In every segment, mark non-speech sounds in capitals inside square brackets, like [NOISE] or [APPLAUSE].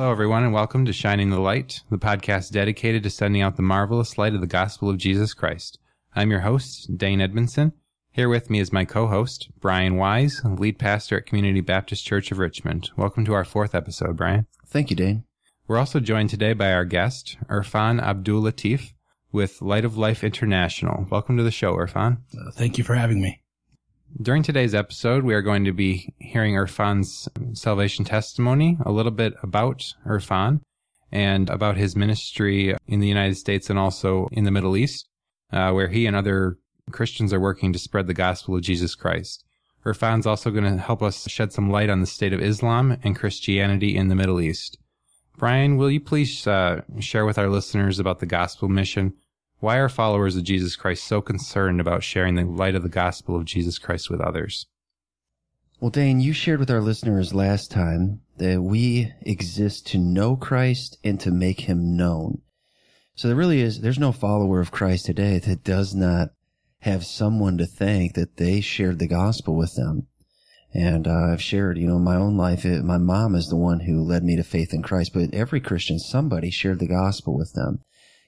Hello, everyone, and welcome to Shining the Light, the podcast dedicated to sending out the marvelous light of the gospel of Jesus Christ. I'm your host, Dayne Edmondson. Here with me is my co-host, Bryan Wise, lead pastor at Community Baptist Church of Richmond. Welcome to our fourth episode, Bryan. Thank you, Dayne. We're also joined today by our guest, Irfan Abdullatif, with Light of Life International. Welcome to the show, Irfan. Uh, thank you for having me. During today's episode, we are going to be hearing Irfan's salvation testimony, a little bit about Irfan, and about his ministry in the United States and also in the Middle East, uh, where he and other Christians are working to spread the gospel of Jesus Christ. Irfan's also going to help us shed some light on the state of Islam and Christianity in the Middle East. Bryan, will you please uh, share with our listeners about the gospel mission why are followers of Jesus Christ so concerned about sharing the light of the gospel of Jesus Christ with others? Well, Dayne, you shared with our listeners last time that we exist to know Christ and to make him known. So there really is, there's no follower of Christ today that does not have someone to thank that they shared the gospel with them. And uh, I've shared, you know, my own life. It, my mom is the one who led me to faith in Christ, but every Christian, somebody shared the gospel with them.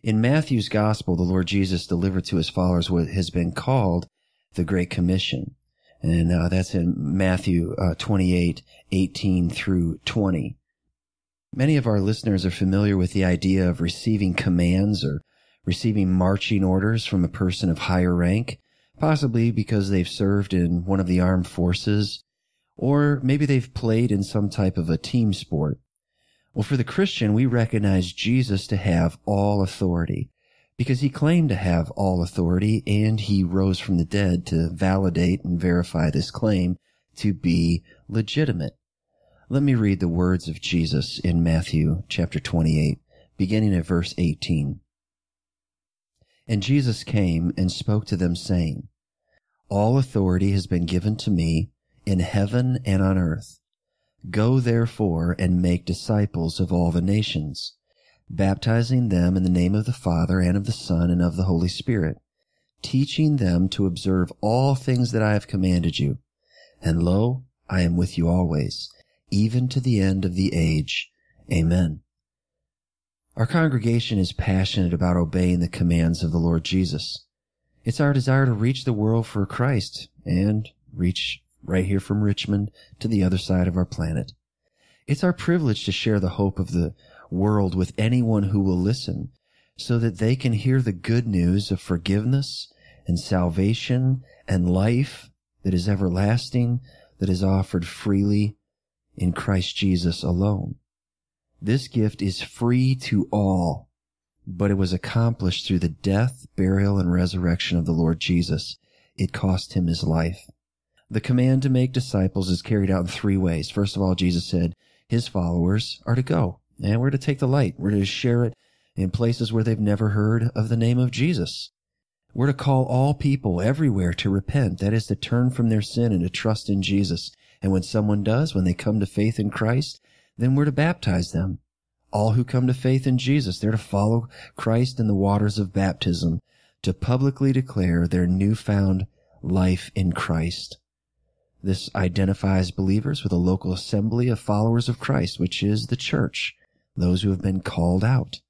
In Matthew's gospel, the Lord Jesus delivered to his followers what has been called the Great Commission. And uh, that's in Matthew uh, 28, 18 through 20. Many of our listeners are familiar with the idea of receiving commands or receiving marching orders from a person of higher rank, possibly because they've served in one of the armed forces, or maybe they've played in some type of a team sport. Well, for the Christian, we recognize Jesus to have all authority because he claimed to have all authority and he rose from the dead to validate and verify this claim to be legitimate. Let me read the words of Jesus in Matthew chapter 28, beginning at verse 18. And Jesus came and spoke to them saying, All authority has been given to me in heaven and on earth. Go therefore and make disciples of all the nations, baptizing them in the name of the Father and of the Son and of the Holy Spirit, teaching them to observe all things that I have commanded you. And lo, I am with you always, even to the end of the age. Amen. Our congregation is passionate about obeying the commands of the Lord Jesus. It's our desire to reach the world for Christ and reach right here from Richmond to the other side of our planet. It's our privilege to share the hope of the world with anyone who will listen so that they can hear the good news of forgiveness and salvation and life that is everlasting, that is offered freely in Christ Jesus alone. This gift is free to all, but it was accomplished through the death, burial, and resurrection of the Lord Jesus. It cost him his life. The command to make disciples is carried out in three ways. First of all, Jesus said his followers are to go and we're to take the light. We're to share it in places where they've never heard of the name of Jesus. We're to call all people everywhere to repent. That is to turn from their sin and to trust in Jesus. And when someone does, when they come to faith in Christ, then we're to baptize them. All who come to faith in Jesus, they're to follow Christ in the waters of baptism to publicly declare their newfound life in Christ. This identifies believers with a local assembly of followers of Christ, which is the church, those who have been called out.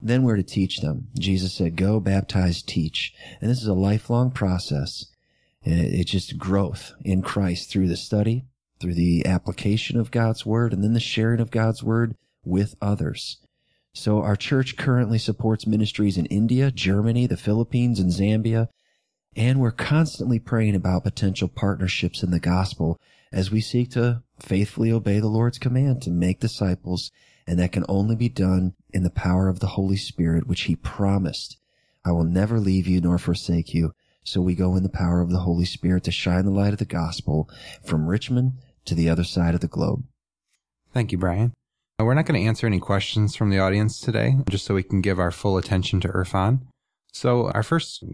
Then we're to teach them. Jesus said, go, baptize, teach. And this is a lifelong process. It's just growth in Christ through the study, through the application of God's word, and then the sharing of God's word with others. So our church currently supports ministries in India, Germany, the Philippines, and Zambia, and we're constantly praying about potential partnerships in the gospel as we seek to faithfully obey the Lord's command to make disciples. And that can only be done in the power of the Holy Spirit, which he promised. I will never leave you nor forsake you. So we go in the power of the Holy Spirit to shine the light of the gospel from Richmond to the other side of the globe. Thank you, Bryan. Uh, we're not going to answer any questions from the audience today, just so we can give our full attention to Irfan. So, our first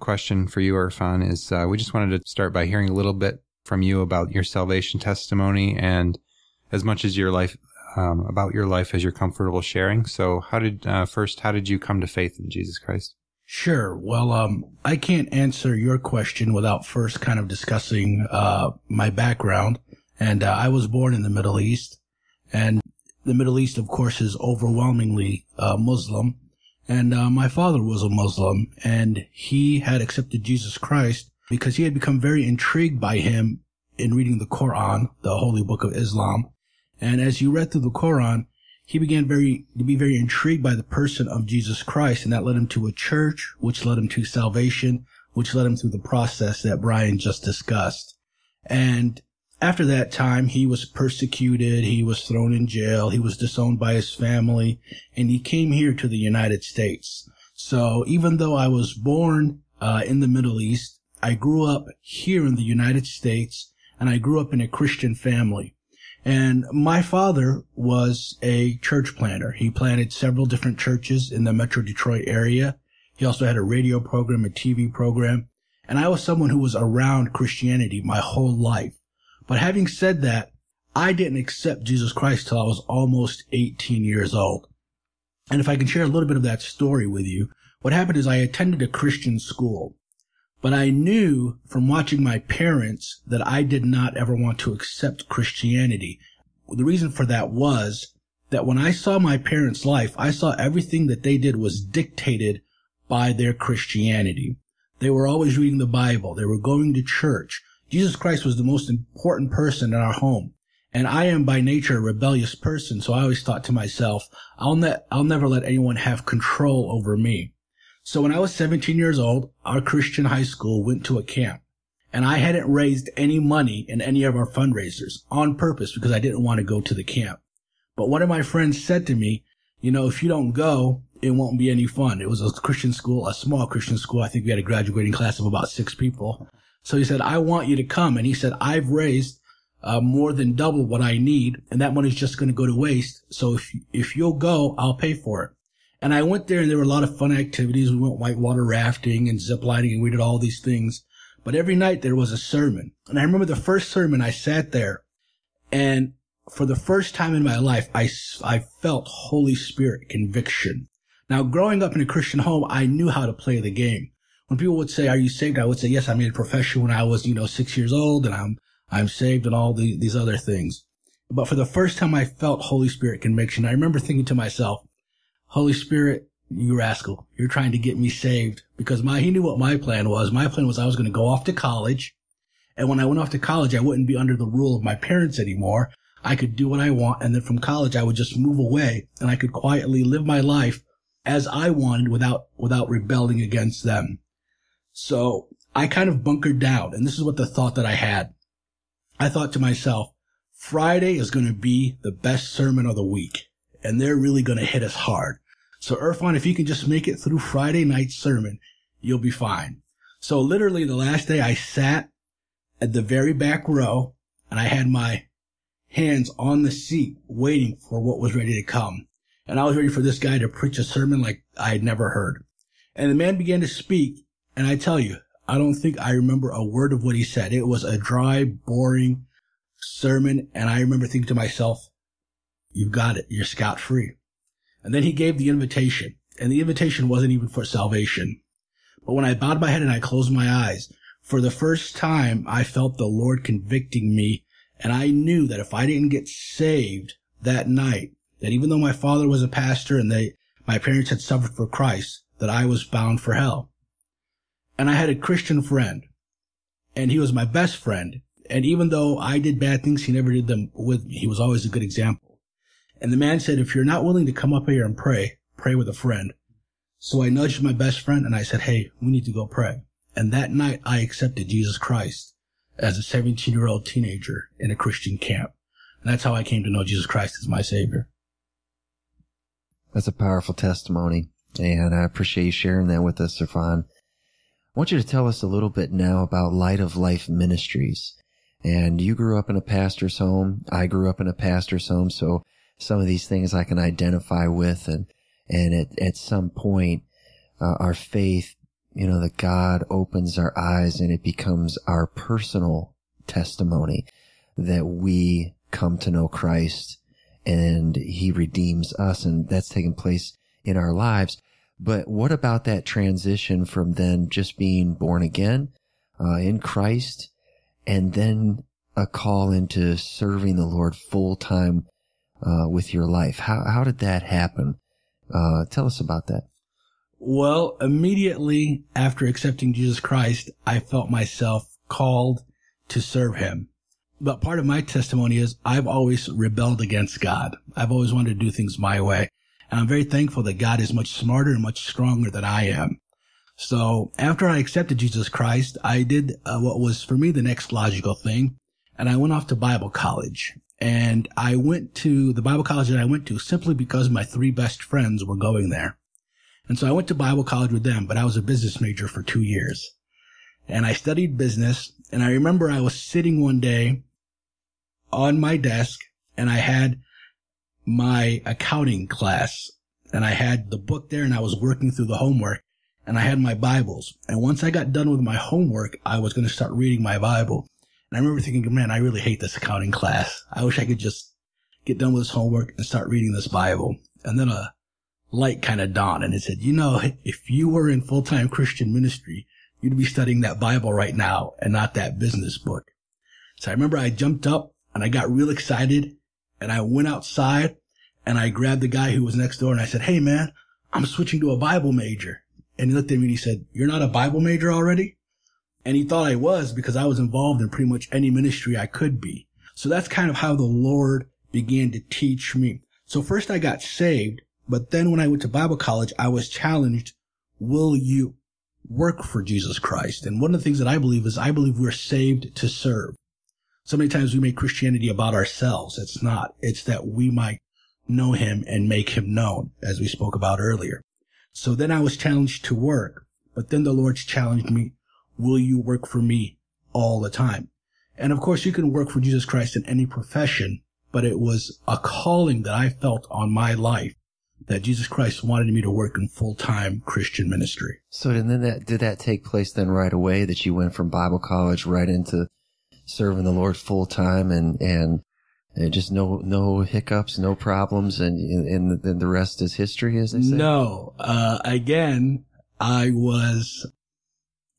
question for you, Irfan, is uh, we just wanted to start by hearing a little bit from you about your salvation testimony and as much as your life, um, about your life as you're comfortable sharing. So, how did, uh, first, how did you come to faith in Jesus Christ? Sure. Well, um, I can't answer your question without first kind of discussing uh, my background. And uh, I was born in the Middle East. And the Middle East, of course, is overwhelmingly uh, Muslim. And uh, my father was a Muslim, and he had accepted Jesus Christ because he had become very intrigued by him in reading the Quran, the holy book of Islam. And as he read through the Quran, he began very to be very intrigued by the person of Jesus Christ, and that led him to a church, which led him to salvation, which led him through the process that Bryan just discussed. And after that time, he was persecuted. He was thrown in jail. He was disowned by his family and he came here to the United States. So even though I was born uh, in the Middle East, I grew up here in the United States and I grew up in a Christian family. And my father was a church planter. He planted several different churches in the Metro Detroit area. He also had a radio program, a TV program. And I was someone who was around Christianity my whole life. But having said that, I didn't accept Jesus Christ till I was almost 18 years old. And if I can share a little bit of that story with you, what happened is I attended a Christian school, but I knew from watching my parents that I did not ever want to accept Christianity. The reason for that was that when I saw my parents' life, I saw everything that they did was dictated by their Christianity. They were always reading the Bible. They were going to church. Jesus Christ was the most important person in our home. And I am by nature a rebellious person, so I always thought to myself, I'll, ne- I'll never let anyone have control over me. So when I was 17 years old, our Christian high school went to a camp. And I hadn't raised any money in any of our fundraisers on purpose because I didn't want to go to the camp. But one of my friends said to me, you know, if you don't go, it won't be any fun. It was a Christian school, a small Christian school. I think we had a graduating class of about six people. So he said, I want you to come. And he said, I've raised uh, more than double what I need, and that money's just going to go to waste. So if if you'll go, I'll pay for it. And I went there, and there were a lot of fun activities. We went whitewater rafting and zip lining, and we did all these things. But every night there was a sermon, and I remember the first sermon. I sat there, and for the first time in my life, I I felt Holy Spirit conviction. Now, growing up in a Christian home, I knew how to play the game when people would say, "Are you saved?" I would say, "Yes, I made a profession when I was, you know, six years old, and I'm I'm saved, and all the, these other things." But for the first time, I felt Holy Spirit conviction. I remember thinking to myself, "Holy Spirit, you rascal, you're trying to get me saved." Because my he knew what my plan was. My plan was I was going to go off to college, and when I went off to college, I wouldn't be under the rule of my parents anymore. I could do what I want, and then from college, I would just move away, and I could quietly live my life as I wanted without without rebelling against them. So I kind of bunkered down, and this is what the thought that I had. I thought to myself, Friday is going to be the best sermon of the week, and they're really going to hit us hard. So Irfan, if you can just make it through Friday night's sermon, you'll be fine. So literally the last day I sat at the very back row and I had my hands on the seat waiting for what was ready to come. And I was ready for this guy to preach a sermon like I had never heard. And the man began to speak and I tell you, I don't think I remember a word of what he said. It was a dry, boring sermon. And I remember thinking to myself, you've got it. You're scot free. And then he gave the invitation and the invitation wasn't even for salvation. But when I bowed my head and I closed my eyes, for the first time, I felt the Lord convicting me. And I knew that if I didn't get saved that night, that even though my father was a pastor and they, my parents had suffered for Christ, that I was bound for hell and I had a Christian friend and he was my best friend. And even though I did bad things, he never did them with me. He was always a good example. And the man said, if you're not willing to come up here and pray, pray with a friend. So I nudged my best friend and I said, Hey, we need to go pray. And that night I accepted Jesus Christ as a 17 year old teenager in a Christian camp. And that's how I came to know Jesus Christ as my savior. That's a powerful testimony. And I appreciate you sharing that with us, Irfan. I want you to tell us a little bit now about Light of Life Ministries. And you grew up in a pastor's home. I grew up in a pastor's home. So some of these things I can identify with. And, and at, at some point, uh, our faith, you know, that God opens our eyes and it becomes our personal testimony that we come to know Christ and he redeems us. And that's taking place in our lives. But what about that transition from then just being born again uh, in Christ and then a call into serving the Lord full time uh, with your life. How how did that happen? Uh, tell us about that. Well, immediately after accepting Jesus Christ, I felt myself called to serve him. But part of my testimony is I've always rebelled against God. I've always wanted to do things my way. And I'm very thankful that God is much smarter and much stronger than I am. So after I accepted Jesus Christ, I did uh, what was for me the next logical thing. And I went off to Bible college. And I went to the Bible college that I went to simply because my three best friends were going there. And so I went to Bible college with them, but I was a business major for two years. And I studied business. And I remember I was sitting one day on my desk and I had my accounting class and I had the book there and I was working through the homework and I had my Bibles. And once I got done with my homework, I was going to start reading my Bible. And I remember thinking, man, I really hate this accounting class. I wish I could just get done with this homework and start reading this Bible. And then a light kind of dawned and it said, you know, if you were in full-time Christian ministry, you'd be studying that Bible right now and not that business book. So I remember I jumped up and I got real excited and I went outside and I grabbed the guy who was next door and I said, Hey man, I'm switching to a Bible major. And he looked at me and he said, you're not a Bible major already? And he thought I was because I was involved in pretty much any ministry I could be. So that's kind of how the Lord began to teach me. So first I got saved but then when I went to Bible college, I was challenged, will you work for Jesus Christ? And one of the things that I believe is I believe we're saved to serve. So many times we make Christianity about ourselves. It's not. It's that we might know him and make him known, as we spoke about earlier. So then I was challenged to work, but then the Lord challenged me, will you work for me all the time? And of course you can work for Jesus Christ in any profession, but it was a calling that I felt on my life that Jesus Christ wanted me to work in full time Christian ministry. So then that did that take place then right away that you went from Bible college right into serving the Lord full time and and and just no no hiccups, no problems, and and then the rest is history, as they say. No, uh, again, I was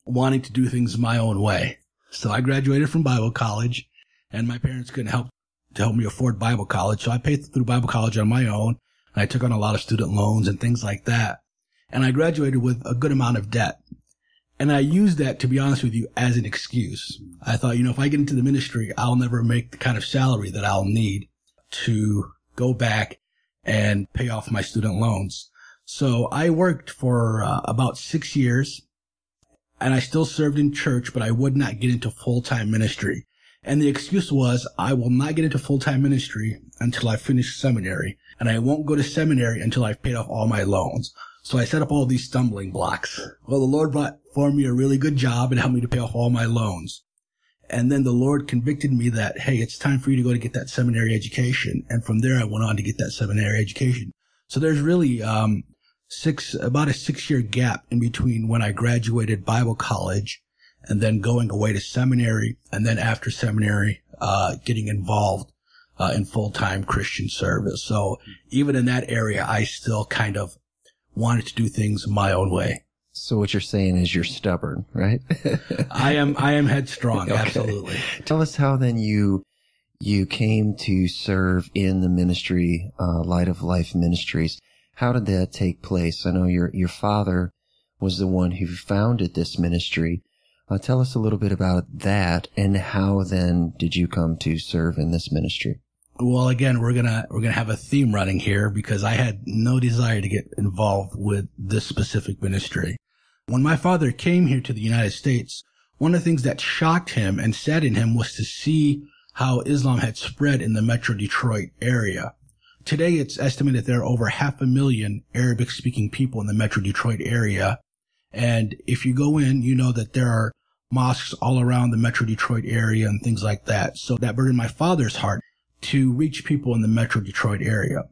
wanting to do things my own way. So I graduated from Bible college, and my parents couldn't help to help me afford Bible college, so I paid through Bible college on my own. I took on a lot of student loans and things like that. And I graduated with a good amount of debt. And I used that, to be honest with you, as an excuse. I thought, you know, if I get into the ministry, I'll never make the kind of salary that I'll need to go back and pay off my student loans. So I worked for uh, about six years and I still served in church, but I would not get into full-time ministry. And the excuse was, I will not get into full-time ministry until I finish seminary and I won't go to seminary until I've paid off all my loans. So I set up all these stumbling blocks. Well, the Lord brought for me a really good job and helped me to pay off all my loans. And then the Lord convicted me that, hey, it's time for you to go to get that seminary education. And from there, I went on to get that seminary education. So there's really, um, six, about a six year gap in between when I graduated Bible college and then going away to seminary. And then after seminary, uh, getting involved uh, in full-time Christian service. So even in that area, I still kind of wanted to do things my own way. So what you're saying is you're stubborn, right? [LAUGHS] I am, I am headstrong. [LAUGHS] Okay. Absolutely. Tell us how then you, you came to serve in the ministry, uh, Light of Life Ministries. How did that take place? I know your, your father was the one who founded this ministry. Uh, tell us a little bit about that and how then did you come to serve in this ministry? Well, again, we're gonna we're gonna have a theme running here because I had no desire to get involved with this specific ministry. When my father came here to the United States, one of the things that shocked him and saddened him was to see how Islam had spread in the Metro Detroit area. Today, it's estimated there are over half a million Arabic speaking people in the Metro Detroit area. And if you go in, you know that there are mosques all around the Metro Detroit area and things like that. So that burdened my father's heart to reach people in the Metro Detroit area.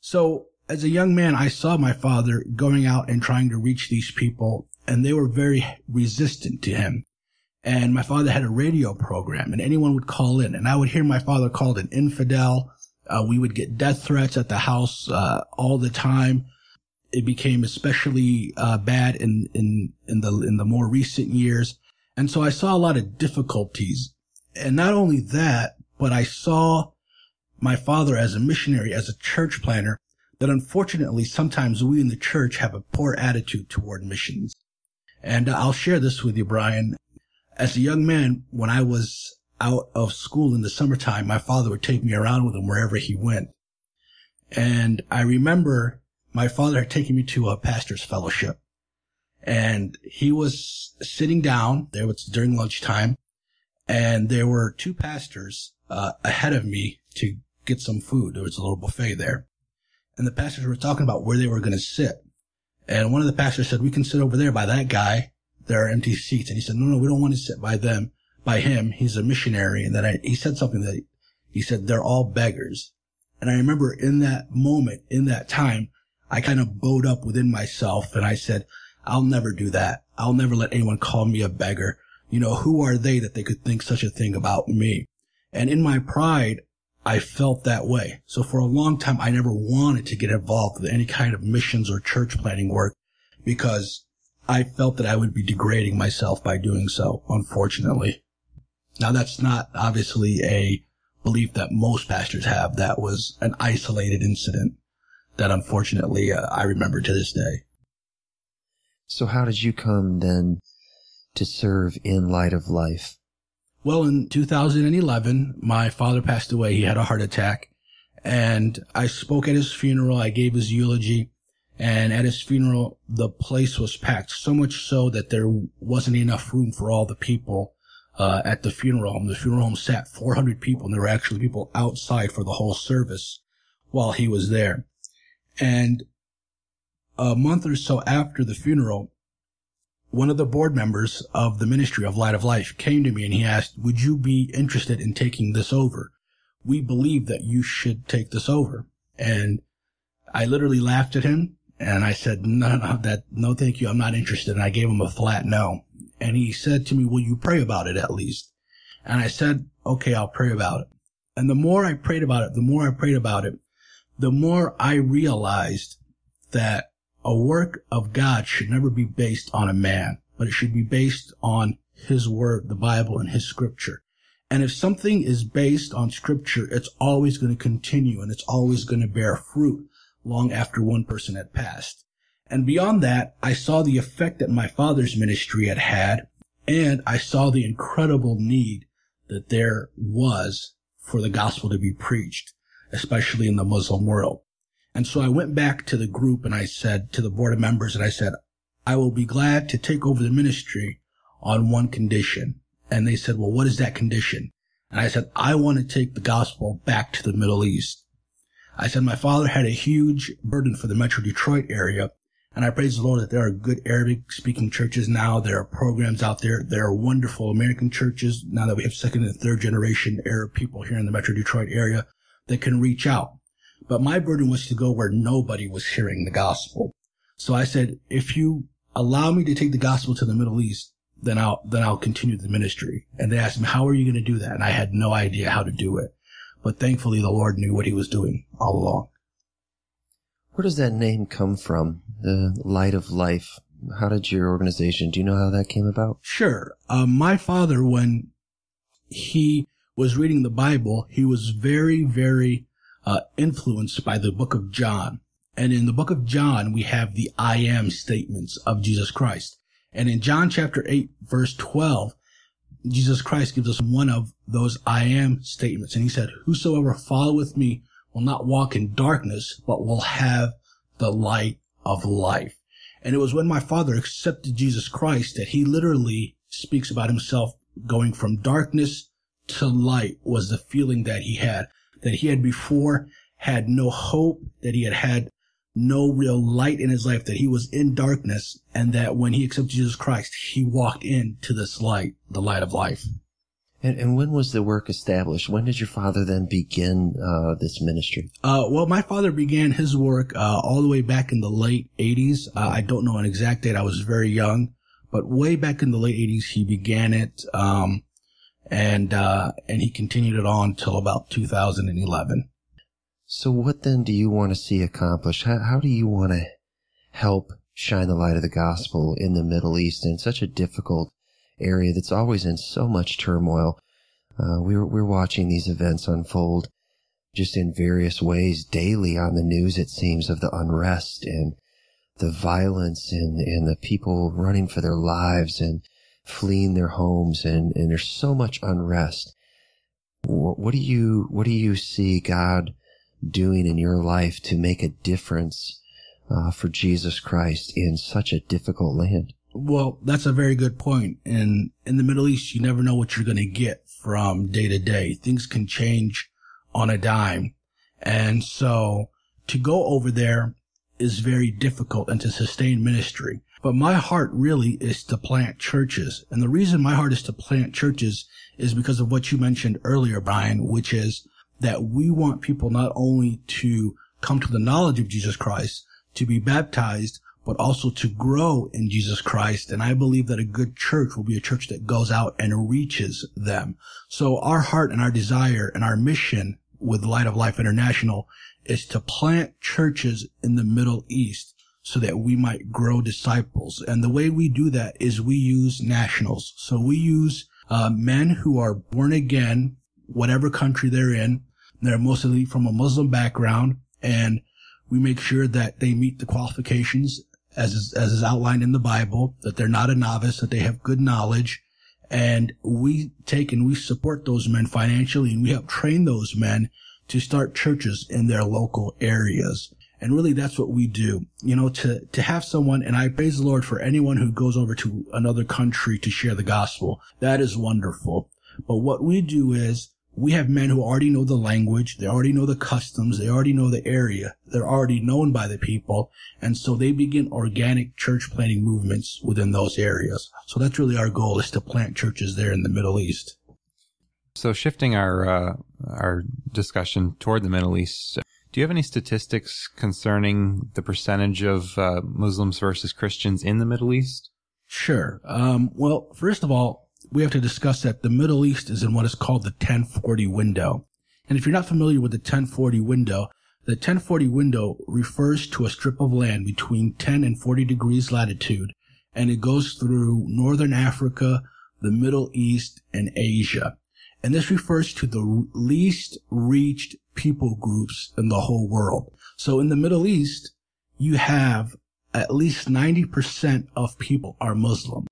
So as a young man, I saw my father going out and trying to reach these people and they were very resistant to him. And my father had a radio program and anyone would call in and I would hear my father called an infidel. Uh, we would get death threats at the house, uh, all the time. It became especially, uh, bad in, in, in the, in the more recent years. And so I saw a lot of difficulties. And not only that, but I saw my father as a missionary, as a church planner, that unfortunately sometimes we in the church have a poor attitude toward missions. And I'll share this with you, Bryan. As a young man, when I was out of school in the summertime, my father would take me around with him wherever he went. And I remember my father had taken me to a pastor's fellowship and he was sitting down there was during lunchtime and there were two pastors uh, ahead of me to get some food. There was a little buffet there and the pastors were talking about where they were going to sit. And one of the pastors said, we can sit over there by that guy. There are empty seats. And he said, no, no, we don't want to sit by them, by him. He's a missionary. And then I, he said something that he said, they're all beggars. And I remember in that moment, in that time, I kind of bowed up within myself and I said, I'll never do that. I'll never let anyone call me a beggar. You know, who are they that they could think such a thing about me? And in my pride, I felt that way. So for a long time, I never wanted to get involved with any kind of missions or church planting work because I felt that I would be degrading myself by doing so, unfortunately. Now that's not obviously a belief that most pastors have. That was an isolated incident that unfortunately uh, I remember to this day. So how did you come then to serve in light of life? Well, in 2011, my father passed away. He had a heart attack and I spoke at his funeral. I gave his eulogy and at his funeral, the place was packed so much so that there wasn't enough room for all the people uh, at the funeral home. The funeral home sat 400 people and there were actually people outside for the whole service while he was there. And a month or so after the funeral, one of the board members of the ministry of Light of Life came to me and he asked, would you be interested in taking this over? We believe that you should take this over. And I literally laughed at him and I said, no, no, that, no, thank you. I'm not interested. And I gave him a flat no. And he said to me, will you pray about it at least? And I said, okay, I'll pray about it. And the more I prayed about it, the more I prayed about it, the more I realized that a work of God should never be based on a man, but it should be based on his word, the Bible and his scripture. And if something is based on scripture, it's always going to continue and it's always going to bear fruit long after one person had passed. And beyond that, I saw the effect that my father's ministry had had, and I saw the incredible need that there was for the gospel to be preached, especially in the Muslim world. And so I went back to the group and I said to the board of members and I said, I will be glad to take over the ministry on one condition. And they said, well, what is that condition? And I said, I want to take the gospel back to the Middle East. I said, my father had a huge burden for the Metro Detroit area. And I praise the Lord that there are good Arabic speaking churches now. There are programs out there. There are wonderful American churches now that we have second and third generation Arab people here in the Metro Detroit area that can reach out. But my burden was to go where nobody was hearing the gospel. So I said, if you allow me to take the gospel to the Middle East, then I'll, then I'll continue the ministry. And they asked me, how are you going to do that? And I had no idea how to do it. But thankfully the Lord knew what he was doing all along. Where does that name come from? The light of life. How did your organization, do you know how that came about? Sure. Um, my father, when he was reading the Bible, he was very, very uh, influenced by the book of John. And in the book of John, we have the I am statements of Jesus Christ. And in John chapter 8, verse 12, Jesus Christ gives us one of those I am statements. And he said, whosoever followeth me will not walk in darkness, but will have the light of life. And it was when my father accepted Jesus Christ that he literally speaks about himself going from darkness to light was the feeling that he had that he had before had no hope, that he had had no real light in his life, that he was in darkness, and that when he accepted Jesus Christ, he walked into this light, the light of life. And, and when was the work established? When did your father then begin uh, this ministry? Uh, well, my father began his work uh, all the way back in the late 80s. Uh, I don't know an exact date. I was very young, but way back in the late 80s, he began it. Um, and uh, and he continued it on till about 2011. So, what then do you want to see accomplished? How, how do you want to help shine the light of the gospel in the Middle East in such a difficult area that's always in so much turmoil? Uh, we're we're watching these events unfold just in various ways daily on the news, it seems, of the unrest and the violence and, and the people running for their lives and fleeing their homes. And, and there's so much unrest. What, what do you, what do you see God doing in your life to make a difference uh, for Jesus Christ in such a difficult land? Well, that's a very good point. And in the Middle East, you never know what you're going to get from day to day. Things can change on a dime. And so to go over there is very difficult and to sustain ministry. But my heart really is to plant churches. And the reason my heart is to plant churches is because of what you mentioned earlier, Bryan, which is that we want people not only to come to the knowledge of Jesus Christ, to be baptized, but also to grow in Jesus Christ. And I believe that a good church will be a church that goes out and reaches them. So our heart and our desire and our mission with Light of Life International is to plant churches in the Middle East so that we might grow disciples. And the way we do that is we use nationals. So we use uh, men who are born again, whatever country they're in. They're mostly from a Muslim background and we make sure that they meet the qualifications as is, as is outlined in the Bible, that they're not a novice, that they have good knowledge. And we take and we support those men financially and we help train those men to start churches in their local areas. And really that's what we do, you know, to, to have someone, and I praise the Lord for anyone who goes over to another country to share the gospel. That is wonderful. But what we do is we have men who already know the language, they already know the customs, they already know the area, they're already known by the people, and so they begin organic church planting movements within those areas. So that's really our goal is to plant churches there in the Middle East. So shifting our uh, our discussion toward the Middle East, do you have any statistics concerning the percentage of uh, Muslims versus Christians in the Middle East? Sure. Um, well, first of all, we have to discuss that the Middle East is in what is called the 1040 window. And if you're not familiar with the 1040 window, the 1040 window refers to a strip of land between 10 and 40 degrees latitude, and it goes through northern Africa, the Middle East, and Asia. And this refers to the least reached people groups in the whole world. So in the Middle East, you have at least 90% of people are Muslim.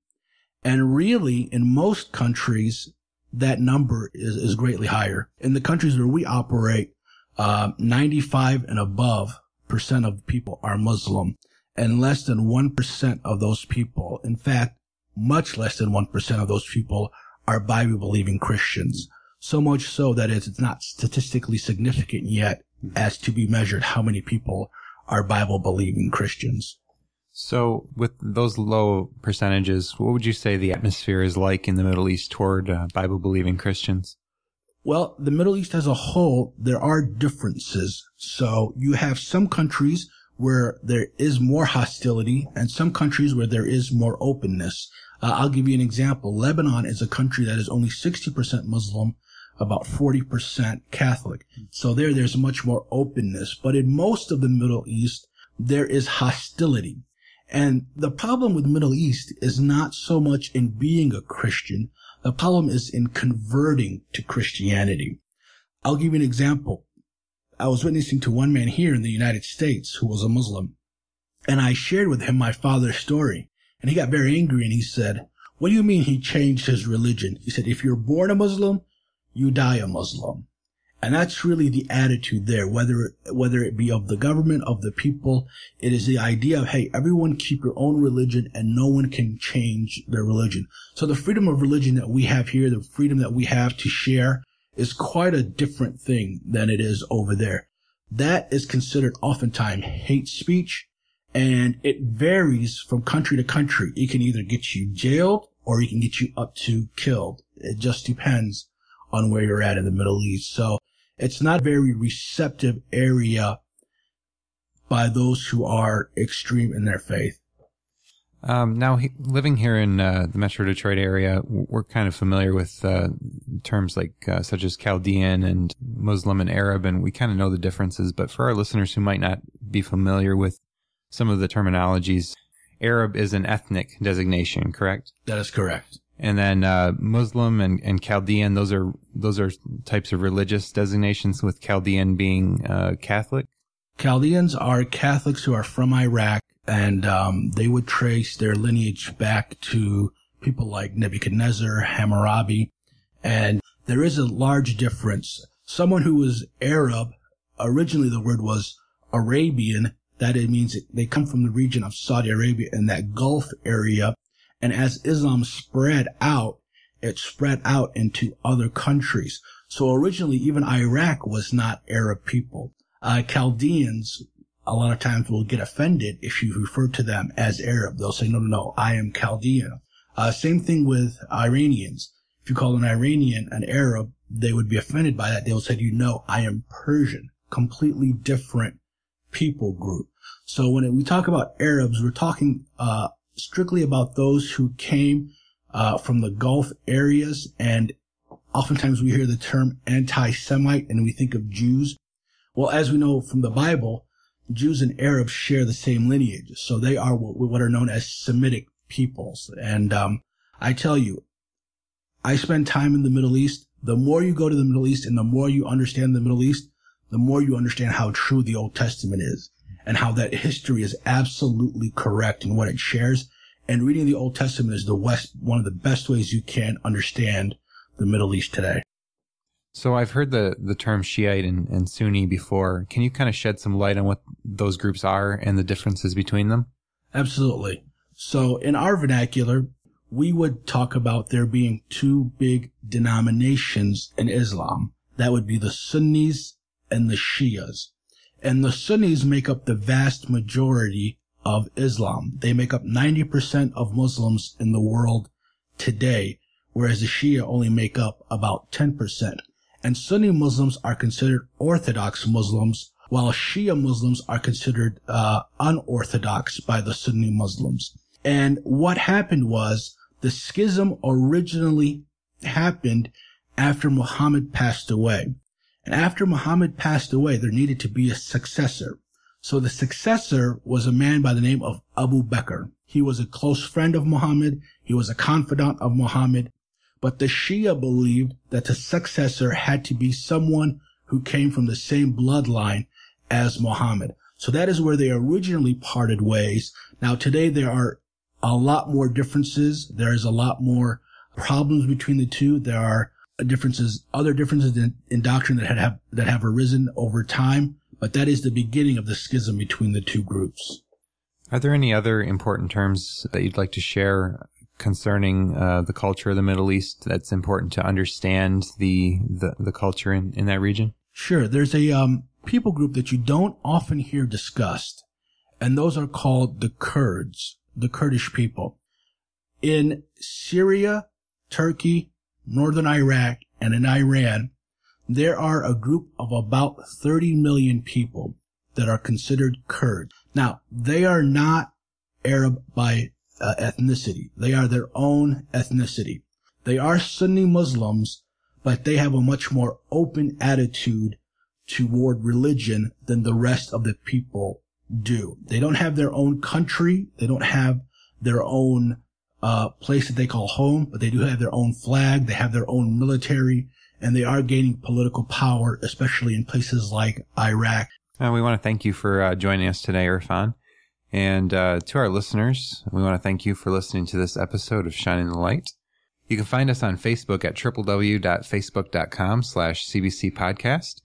And really, in most countries, that number is, is greatly higher. In the countries where we operate, uh, 95 and above percent of people are Muslim and less than 1% of those people, in fact, much less than 1% of those people are Bible believing Christians. So much so that it's not statistically significant yet as to be measured how many people are Bible believing Christians. So, with those low percentages, what would you say the atmosphere is like in the Middle East toward uh, Bible believing Christians? Well, the Middle East as a whole, there are differences. So, you have some countries where there is more hostility and some countries where there is more openness. Uh, I'll give you an example. Lebanon is a country that is only 60% Muslim, about 40% Catholic. So there, there's much more openness. But in most of the Middle East, there is hostility. And the problem with Middle East is not so much in being a Christian. The problem is in converting to Christianity. I'll give you an example. I was witnessing to one man here in the United States who was a Muslim. And I shared with him my father's story. And he got very angry and he said, what do you mean he changed his religion? He said, if you're born a Muslim, you die a Muslim. And that's really the attitude there, whether, whether it be of the government, of the people. It is the idea of, hey, everyone keep your own religion and no one can change their religion. So the freedom of religion that we have here, the freedom that we have to share is quite a different thing than it is over there. That is considered oftentimes hate speech and it varies from country to country. It can either get you jailed or it can get you up to killed. It just depends on where you're at in the Middle East. So it's not a very receptive area by those who are extreme in their faith. Um, now, he, living here in uh, the Metro Detroit area, we're kind of familiar with uh, terms like uh, such as Chaldean and Muslim and Arab, and we kind of know the differences. But for our listeners who might not be familiar with some of the terminologies, Arab is an ethnic designation, correct? That is correct. And then uh, Muslim and, and Chaldean, those are those are types of religious designations, with Chaldean being uh, Catholic. Chaldeans are Catholics who are from Iraq, and um, they would trace their lineage back to people like Nebuchadnezzar, Hammurabi, and there is a large difference. Someone who was Arab, originally the word was Arabian, that it means they come from the region of Saudi Arabia and that Gulf area. And as Islam spread out, it spread out into other countries. So originally, even Iraq was not Arab people. Uh, Chaldeans, a lot of times will get offended if you refer to them as Arab. They'll say, no, no, no, I am Chaldean. Uh, same thing with Iranians. If you call an Iranian an Arab, they would be offended by that. They will say, you know, I am Persian. Completely different people group. So when we talk about Arabs, we're talking uh, strictly about those who came uh, from the Gulf areas, and oftentimes we hear the term anti-Semite, and we think of Jews. Well, as we know from the Bible, Jews and Arabs share the same lineage, so they are what, are known as Semitic peoples. And um, I tell you, I spend time in the Middle East. The more you go to the Middle East, and the more you understand the Middle East, the more you understand how true the Old Testament is and how that history is absolutely correct in what it shares. And reading the Old Testament is the West, one of the best ways you can understand the Middle East today. So I've heard the, the term Shiite and, and Sunni before. Can you kind of shed some light on what those groups are and the differences between them? Absolutely. So in our vernacular, we would talk about there being two big denominations in Islam. That would be the Sunnis and the Shias. And the Sunnis make up the vast majority of Islam. They make up 90% of Muslims in the world today, whereas the Shia only make up about 10%. And Sunni Muslims are considered Orthodox Muslims, while Shia Muslims are considered uh, unorthodox by the Sunni Muslims. And what happened was the schism originally happened after Muhammad passed away. And after Muhammad passed away, there needed to be a successor. So the successor was a man by the name of Abu Bakr. He was a close friend of Muhammad. He was a confidant of Muhammad. But the Shia believed that the successor had to be someone who came from the same bloodline as Muhammad. So that is where they originally parted ways. Now today there are a lot more differences. There is a lot more problems between the two. There are differences, other differences in, in doctrine that have, that have arisen over time, but that is the beginning of the schism between the two groups. Are there any other important terms that you'd like to share concerning uh, the culture of the Middle East that's important to understand the the, the culture in, in that region? Sure. There's a um, people group that you don't often hear discussed, and those are called the Kurds, the Kurdish people. In Syria, Turkey, northern Iraq, and in Iran, there are a group of about 30 million people that are considered Kurds. Now, they are not Arab by uh, ethnicity. They are their own ethnicity. They are Sunni Muslims, but they have a much more open attitude toward religion than the rest of the people do. They don't have their own country. They don't have their own uh, place that they call home, but they do have their own flag. They have their own military and they are gaining political power, especially in places like Iraq. Uh, we want to thank you for uh, joining us today, Irfan. And uh, to our listeners, we want to thank you for listening to this episode of Shining the Light. You can find us on Facebook at www.facebook.com slash CBC Podcast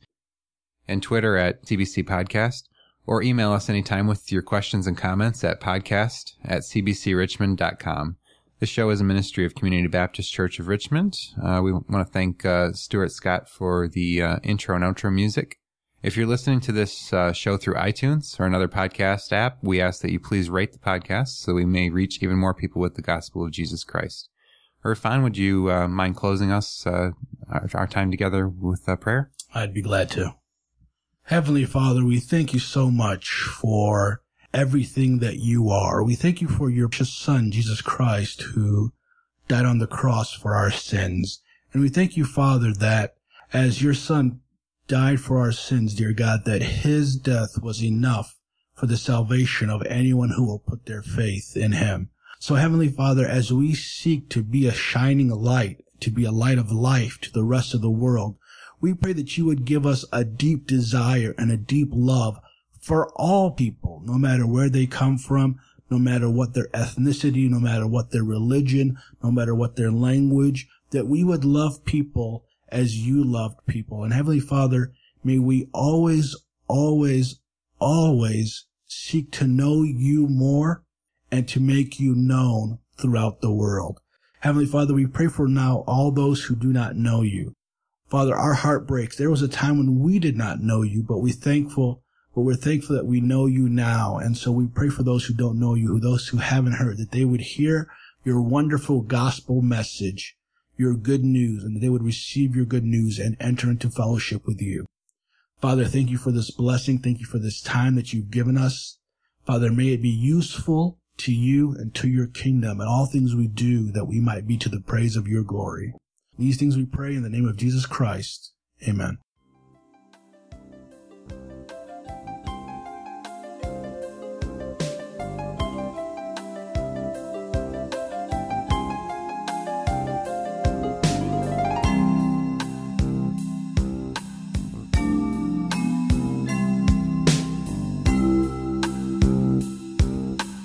and Twitter at CBC Podcast, or email us anytime with your questions and comments at podcast at cbcrichmond.com. This show is a ministry of Community Baptist Church of Richmond. Uh, we want to thank uh, Stuart Scott for the uh, intro and outro music. If you're listening to this uh, show through iTunes or another podcast app, we ask that you please rate the podcast so we may reach even more people with the gospel of Jesus Christ. Irfan, would you uh, mind closing us uh, our, our, time together with a prayer? I'd be glad to. Heavenly Father, we thank you so much for everything that you are. We thank you for your precious Son, Jesus Christ, who died on the cross for our sins. And we thank you, Father, that as your Son died for our sins, dear God, that his death was enough for the salvation of anyone who will put their faith in him. So Heavenly Father, as we seek to be a shining light, to be a light of life to the rest of the world, we pray that you would give us a deep desire and a deep love for all people, no matter where they come from, no matter what their ethnicity, no matter what their religion, no matter what their language, that we would love people as you loved people. And Heavenly Father, may we always, always, always seek to know you more and to make you known throughout the world. Heavenly Father, we pray for now all those who do not know you. Father, our heart breaks. There was a time when we did not know you, but we thankful, but we're thankful that we know you now. And so we pray for those who don't know you, who those who haven't heard, that they would hear your wonderful gospel message, your good news, and that they would receive your good news and enter into fellowship with you. Father, thank you for this blessing. Thank you for this time that you've given us. Father, may it be useful to you and to your kingdom and all things we do that we might be to the praise of your glory. These things we pray in the name of Jesus Christ. Amen.